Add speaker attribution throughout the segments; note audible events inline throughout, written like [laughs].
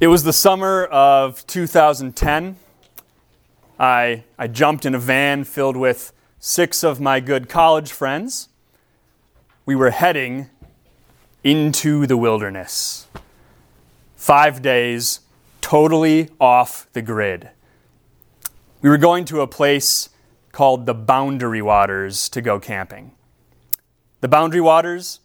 Speaker 1: It was the summer of 2010. I, I jumped in a van filled with six of my good college friends. We were heading into the wilderness. Five days, totally off the grid. We were going to a place called the Boundary Waters to go camping. The Boundary Waters,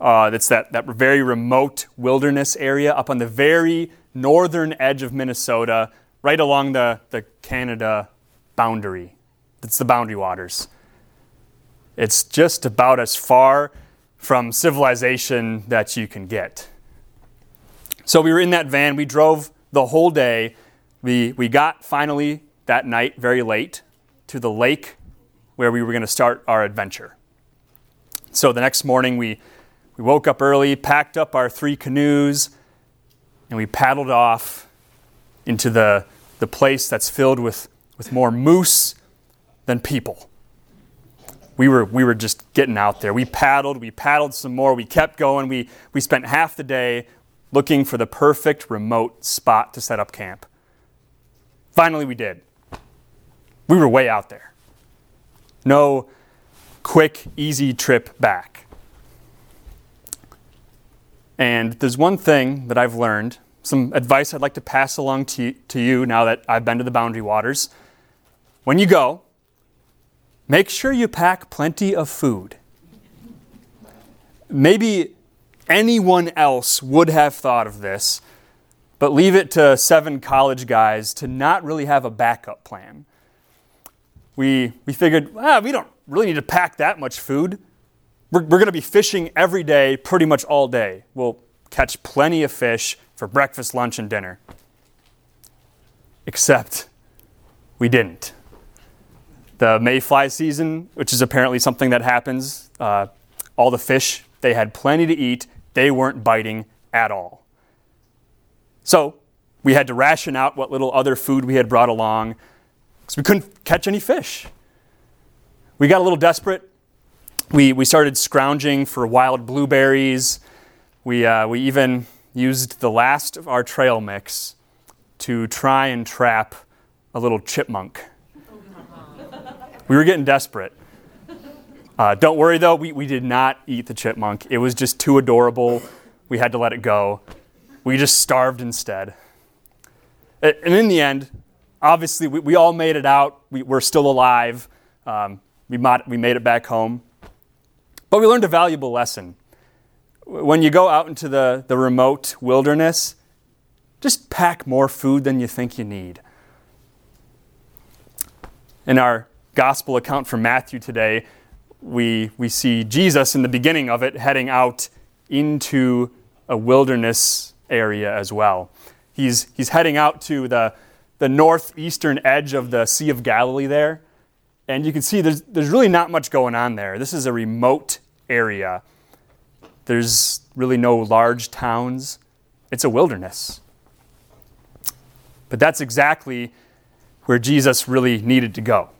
Speaker 1: uh, that's that, that very remote wilderness area up on the very northern edge of Minnesota, right along the, the Canada boundary. It's the boundary waters. It's just about as far from civilization that you can get. So we were in that van. We drove the whole day. We, we got finally that night very late to the lake where we were going to start our adventure. So the next morning, we, we woke up early, packed up our three canoes, and we paddled off into the, the place that's filled with, with more moose than people. We were, we were just getting out there. We paddled, we paddled some more, we kept going. We, we spent half the day looking for the perfect remote spot to set up camp. Finally, we did. We were way out there. No quick, easy trip back. And there's one thing that I've learned, some advice I'd like to pass along to, to you now that I've been to the boundary waters. When you go, make sure you pack plenty of food. Maybe anyone else would have thought of this, but leave it to seven college guys to not really have a backup plan. We, we figured, ah, we don't really need to pack that much food. We're, we're going to be fishing every day, pretty much all day. We'll catch plenty of fish for breakfast, lunch, and dinner. Except we didn't. The mayfly season, which is apparently something that happens, uh, all the fish, they had plenty to eat. They weren't biting at all. So we had to ration out what little other food we had brought along because we couldn't catch any fish. We got a little desperate we, we started scrounging for wild blueberries. We, uh, we even used the last of our trail mix to try and trap a little chipmunk. we were getting desperate. Uh, don't worry though, we, we did not eat the chipmunk. It was just too adorable. We had to let it go. We just starved instead. And in the end, obviously, we, we all made it out. We, are still alive. Um, we, mod, we made it back home. But we learned a valuable lesson. When you go out into the, the remote wilderness, just pack more food than you think you need. In our gospel account from Matthew today, we, we see Jesus in the beginning of it heading out into a wilderness area as well. He's, he's heading out to the, the northeastern edge of the Sea of Galilee there. And you can see there's, there's really not much going on there. This is a remote area. There's really no large towns. It's a wilderness. But that's exactly where Jesus really needed to go.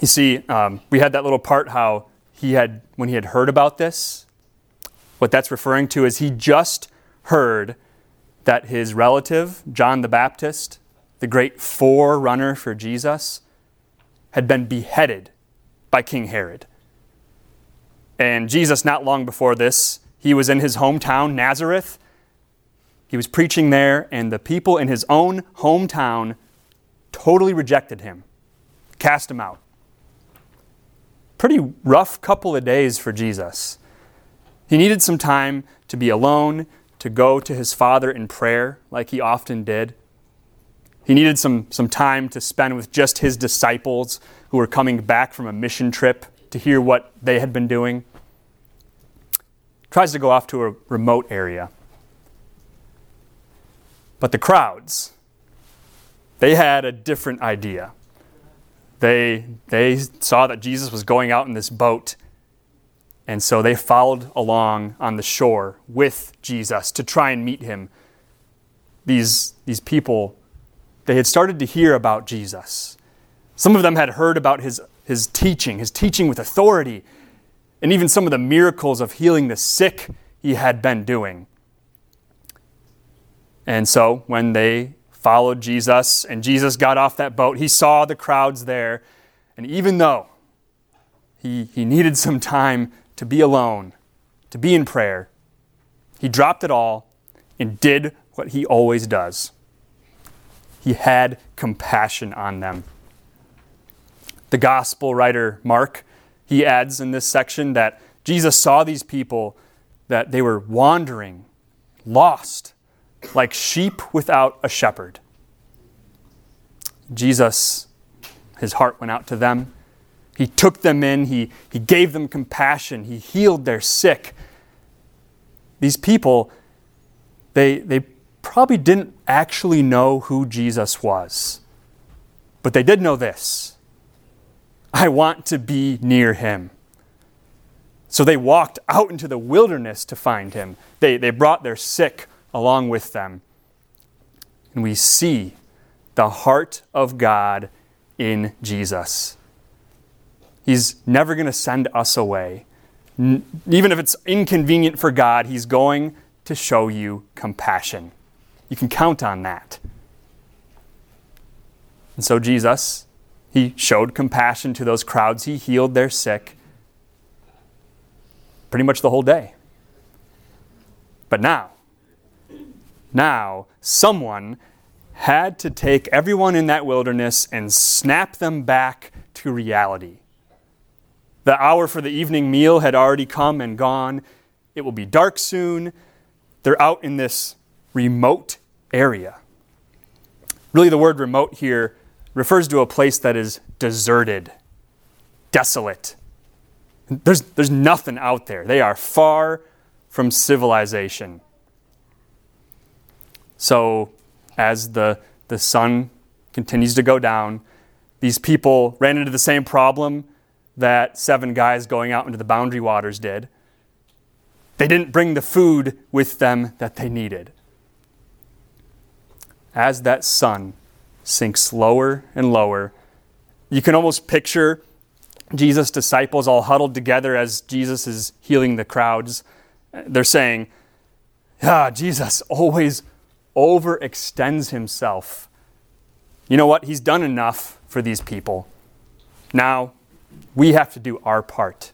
Speaker 1: You see, um, we had that little part how he had, when he had heard about this, what that's referring to is he just heard that his relative, John the Baptist, the great forerunner for Jesus, had been beheaded by King Herod. And Jesus, not long before this, he was in his hometown, Nazareth. He was preaching there, and the people in his own hometown totally rejected him, cast him out. Pretty rough couple of days for Jesus. He needed some time to be alone, to go to his Father in prayer, like he often did. He needed some, some time to spend with just his disciples who were coming back from a mission trip to hear what they had been doing. Tries to go off to a remote area. But the crowds, they had a different idea. They, they saw that Jesus was going out in this boat, and so they followed along on the shore with Jesus to try and meet him. These, these people they had started to hear about Jesus. Some of them had heard about his, his teaching, his teaching with authority, and even some of the miracles of healing the sick he had been doing. And so when they followed Jesus and Jesus got off that boat, he saw the crowds there. And even though he, he needed some time to be alone, to be in prayer, he dropped it all and did what he always does. He had compassion on them. The gospel writer Mark, he adds in this section that Jesus saw these people that they were wandering, lost, like sheep without a shepherd. Jesus, his heart went out to them. He took them in, he, he gave them compassion, he healed their sick. These people, they, they probably didn't actually know who Jesus was, but they did know this I want to be near him. So they walked out into the wilderness to find him. They, they brought their sick along with them. And we see the heart of God in Jesus. He's never going to send us away. Even if it's inconvenient for God, He's going to show you compassion. You can count on that. And so, Jesus, He showed compassion to those crowds, He healed their sick pretty much the whole day. But now, now, someone had to take everyone in that wilderness and snap them back to reality. The hour for the evening meal had already come and gone. It will be dark soon. They're out in this remote area. Really, the word remote here refers to a place that is deserted, desolate. There's, there's nothing out there. They are far from civilization. So, as the, the sun continues to go down, these people ran into the same problem that seven guys going out into the boundary waters did. They didn't bring the food with them that they needed. As that sun sinks lower and lower, you can almost picture Jesus' disciples all huddled together as Jesus is healing the crowds. They're saying, Ah, Jesus always overextends himself. You know what? He's done enough for these people. Now, we have to do our part.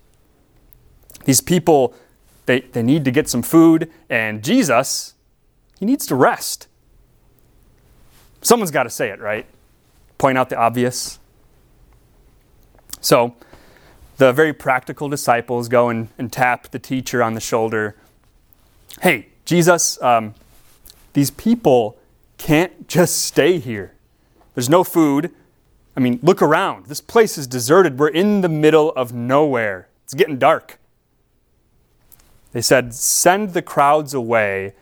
Speaker 1: These people, they, they need to get some food, and Jesus, he needs to rest. Someone's got to say it, right? Point out the obvious. So, the very practical disciples go and, and tap the teacher on the shoulder. Hey, Jesus, um, these people can't just stay here. There's no food. I mean, look around. This place is deserted. We're in the middle of nowhere. It's getting dark. They said, Send the crowds away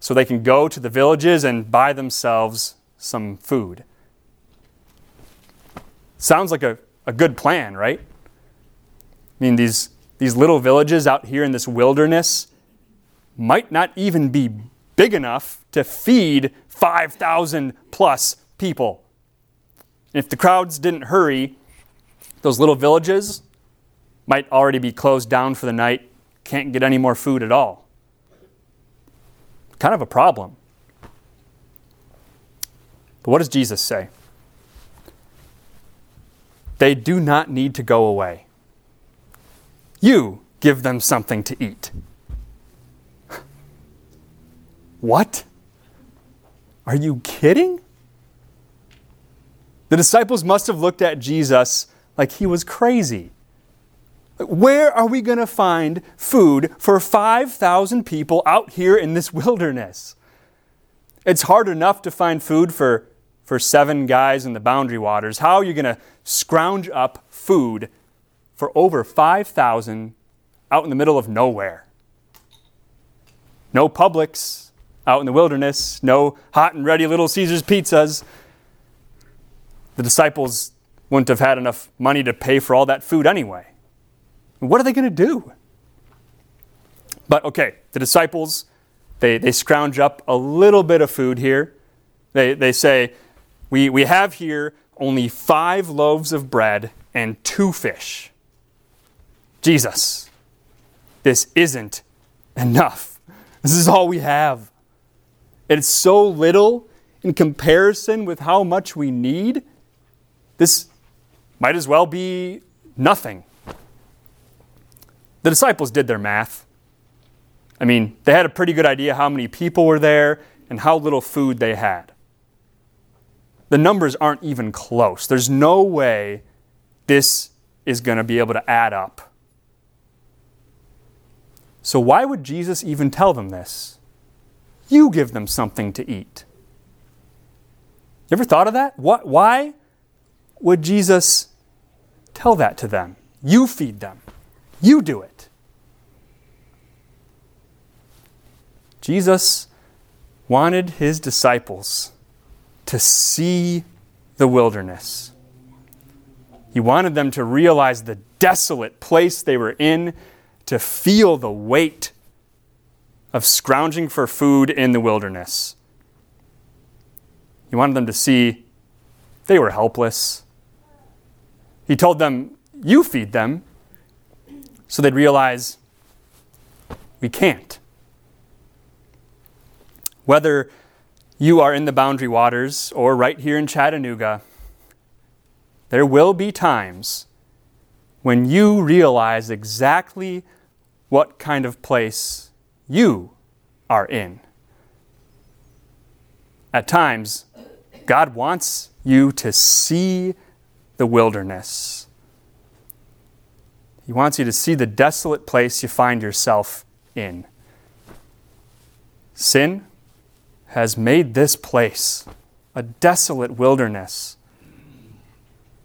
Speaker 1: so they can go to the villages and buy themselves some food. Sounds like a, a good plan, right? I mean, these, these little villages out here in this wilderness might not even be big enough to feed 5,000 plus people. If the crowds didn't hurry, those little villages might already be closed down for the night, can't get any more food at all. Kind of a problem. But what does Jesus say? They do not need to go away. You give them something to eat. [laughs] What? Are you kidding? The disciples must have looked at Jesus like he was crazy. Where are we going to find food for 5,000 people out here in this wilderness? It's hard enough to find food for, for seven guys in the boundary waters. How are you going to scrounge up food for over 5,000 out in the middle of nowhere. No Publix out in the wilderness, no hot and ready Little Caesars pizzas. The disciples wouldn't have had enough money to pay for all that food anyway. What are they going to do? But okay, the disciples, they, they scrounge up a little bit of food here. They, they say, we, we have here only five loaves of bread and two fish. Jesus, this isn't enough. This is all we have. It's so little in comparison with how much we need. This might as well be nothing. The disciples did their math. I mean, they had a pretty good idea how many people were there and how little food they had. The numbers aren't even close. There's no way this is going to be able to add up. So, why would Jesus even tell them this? You give them something to eat. You ever thought of that? What, why would Jesus tell that to them? You feed them, you do it. Jesus wanted his disciples to see the wilderness. He wanted them to realize the desolate place they were in, to feel the weight of scrounging for food in the wilderness. He wanted them to see they were helpless. He told them, You feed them, so they'd realize we can't. Whether you are in the boundary waters or right here in Chattanooga, there will be times when you realize exactly what kind of place you are in. At times, God wants you to see the wilderness. He wants you to see the desolate place you find yourself in. Sin has made this place a desolate wilderness.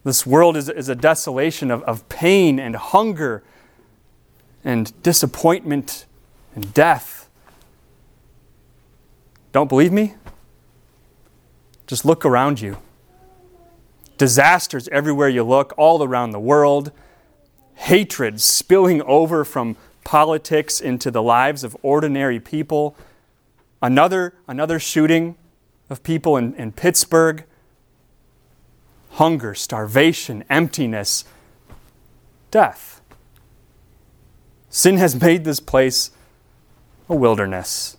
Speaker 1: This world is, is a desolation of, of pain and hunger and disappointment and death. Don't believe me? Just look around you. Disasters everywhere you look, all around the world. Hatred spilling over from politics into the lives of ordinary people. Another, another shooting of people in, in Pittsburgh hunger, starvation, emptiness, death. Sin has [laughs] made this place a wilderness.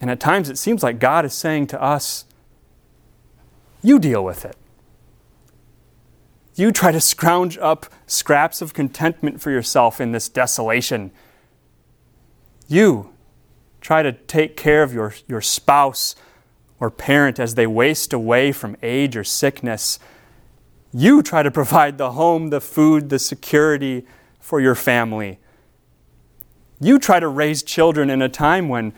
Speaker 1: And at times it seems like God is saying to us, You deal with it. You try to scrounge up scraps of contentment for yourself in this desolation. You try to take care of your, your spouse or parent as they waste away from age or sickness. You try to provide the home, the food, the security for your family. You try to raise children in a time when,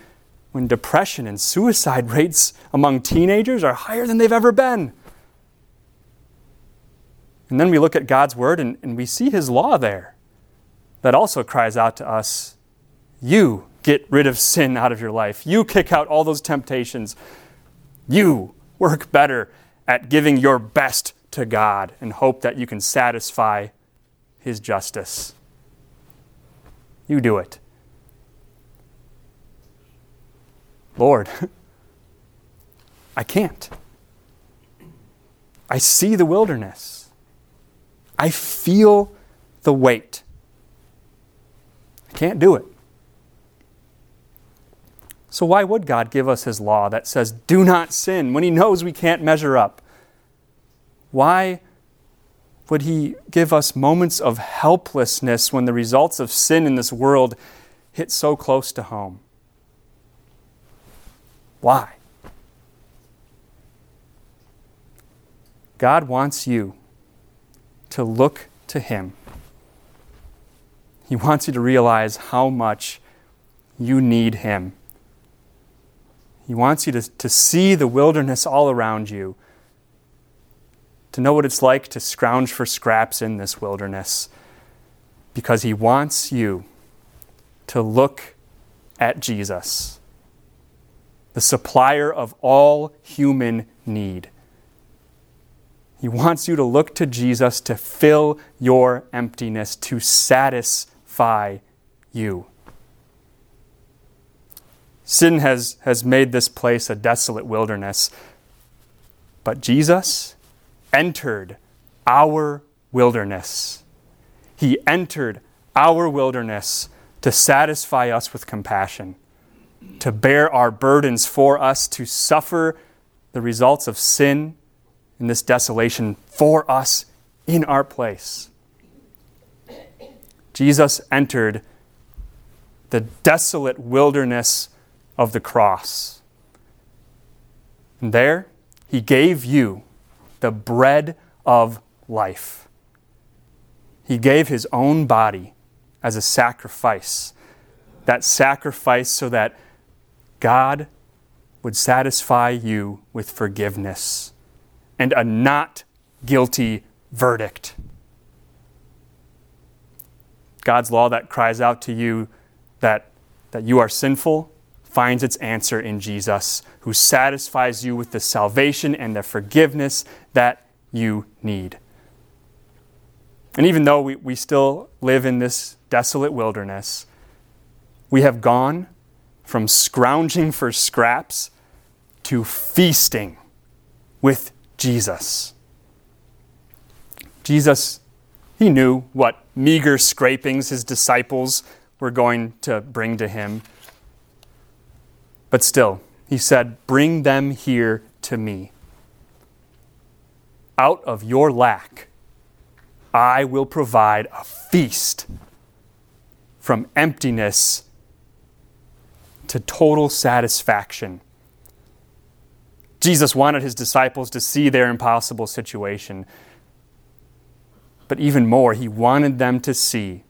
Speaker 1: when depression and suicide rates among teenagers are higher than they've ever been. And then we look at God's Word and, and we see His law there that also cries out to us You get rid of sin out of your life. You kick out all those temptations. You work better at giving your best to God and hope that you can satisfy His justice. You do it. Lord, [laughs] I can't. I see the wilderness. I feel the weight. I can't do it. So, why would God give us His law that says, do not sin, when He knows we can't measure up? Why would He give us moments of helplessness when the results of sin in this world hit so close to home? Why? God wants you to look to Him. He wants you to realize how much you need Him. He wants you to, to see the wilderness all around you, to know what it's like to scrounge for scraps in this wilderness, because He wants you to look at Jesus, the supplier of all human need. He wants you to look to Jesus to fill your emptiness, to satisfy you. Sin has, has made this place a desolate wilderness. But Jesus entered our wilderness. He entered our wilderness to satisfy us with compassion. to bear our burdens for us, to suffer the results of sin in this desolation for us in our place. Jesus entered the desolate wilderness of the cross. And there, he gave you the bread of life. He gave his own body as a sacrifice. That sacrifice so that God would satisfy you with forgiveness and a not guilty verdict. God's law that cries out to you that, that you are sinful finds its answer in Jesus, who satisfies you with the salvation and the forgiveness that you need. And even though we, we still live in this desolate wilderness, we have gone from scrounging for scraps to feasting with Jesus. Jesus, he knew what meager scrapings his disciples were going to bring to him. But still, he said, Bring them here to me. Out of your lack, I will provide a feast from emptiness to total satisfaction. Jesus wanted his disciples to see their impossible situation. But even more, he wanted them to see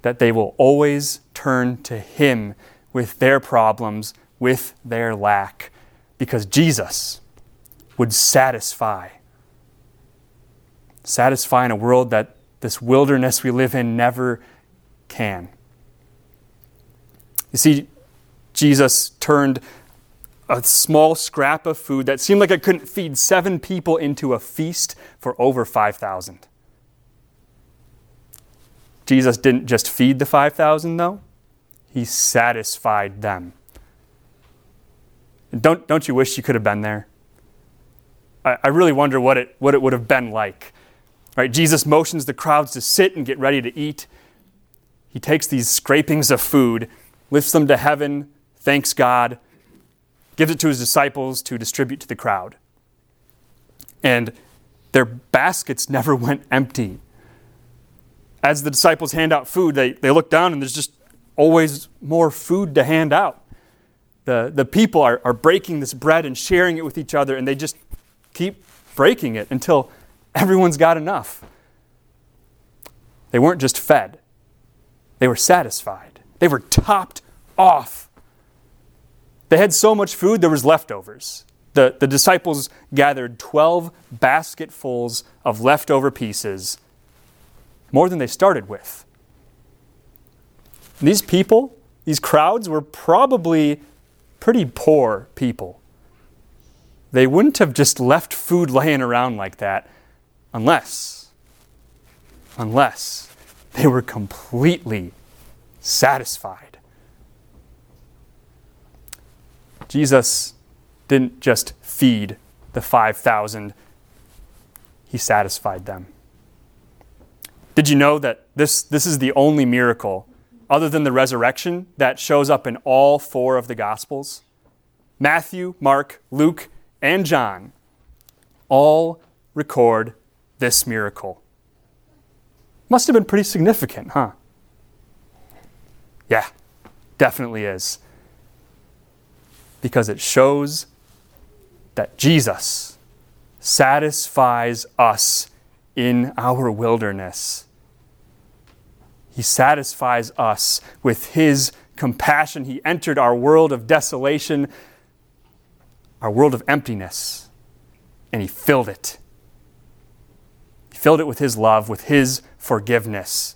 Speaker 1: that they will always turn to him with their problems, with their lack, because Jesus would satisfy. Satisfy in a world that this wilderness we live in never can. You see, Jesus turned a small scrap of food that seemed like it couldn't feed seven people into a feast for over 5,000. Jesus didn't just feed the 5,000, though, he satisfied them. Don't, don't you wish you could have been there? I, I really wonder what it, what it would have been like. Right, Jesus motions the crowds to sit and get ready to eat. He takes these scrapings of food, lifts them to heaven, thanks God, gives it to his disciples to distribute to the crowd. And their baskets never [laughs] went empty. As the disciples hand out food, they, they look down and there's just always more food to hand out. The, the people are, are breaking this bread and sharing it with each other, and they just keep breaking it until everyone's got enough. They weren't just fed, they were satisfied. They were topped off they had so much food, there was leftovers. The, the disciples gathered 12 basketfuls of leftover pieces, more than they started with. These people, these crowds, were probably pretty poor people. They wouldn't have just left food [laughs] laying around like that unless, unless they were completely satisfied. Jesus didn't just feed the 5,000, he satisfied them. Did you know that this, this is the only miracle, other than the resurrection, that shows up in all four of the Gospels? Matthew, Mark, Luke, and John all record this miracle. Must have been pretty significant, huh? Yeah, definitely is because it shows that Jesus satisfies us in our wilderness. He satisfies us with His compassion. He entered our world of desolation, our world of emptiness, and He filled it. He filled it with His love, with His forgiveness.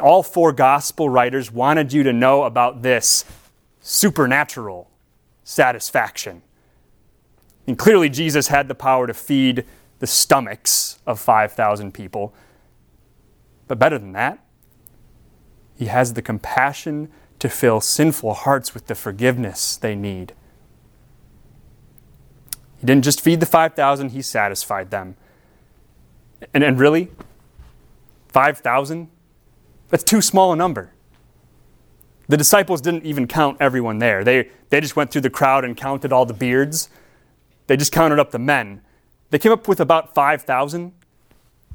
Speaker 1: All four gospel writers wanted you to know about this supernatural satisfaction. And clearly, Jesus had the power to feed the stomachs of 5,000 people. But better than that, he has the compassion to fill sinful hearts with the forgiveness they need. He didn't just feed the 5,000, he satisfied them. And, and really, 5,000? That's too small a number. The disciples didn't even count everyone there. They, they just went through the crowd and counted all the beards. They just counted up the men. They came up with about 5,000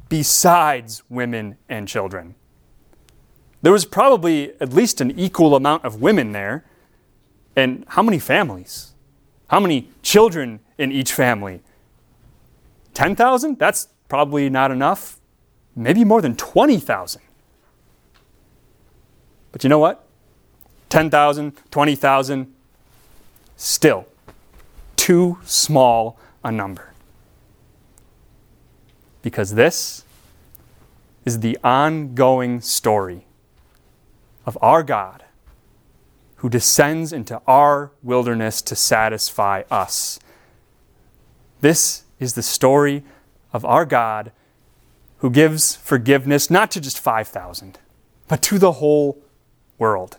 Speaker 1: besides women and children. There was probably at least an equal amount of women there. And how many families? How many children in each family? 10,000? That's probably not enough. Maybe more than 20,000. But you know what? 10,000, 20,000, still too small a number. Because this is the ongoing story of our God who descends into our wilderness to satisfy us. This is the story of our God who gives forgiveness not to just 5,000, but to the whole world.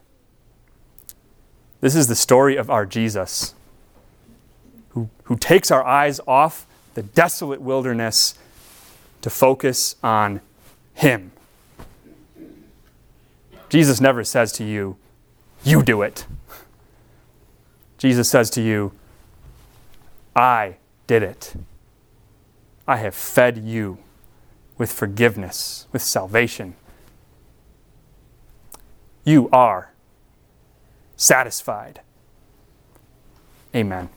Speaker 1: This is the story of our Jesus, who, who takes our eyes off the desolate wilderness to focus on Him. Jesus never says to you, You do it. Jesus says to you, I did it. I have fed you with forgiveness, with salvation. You are satisfied. Amen.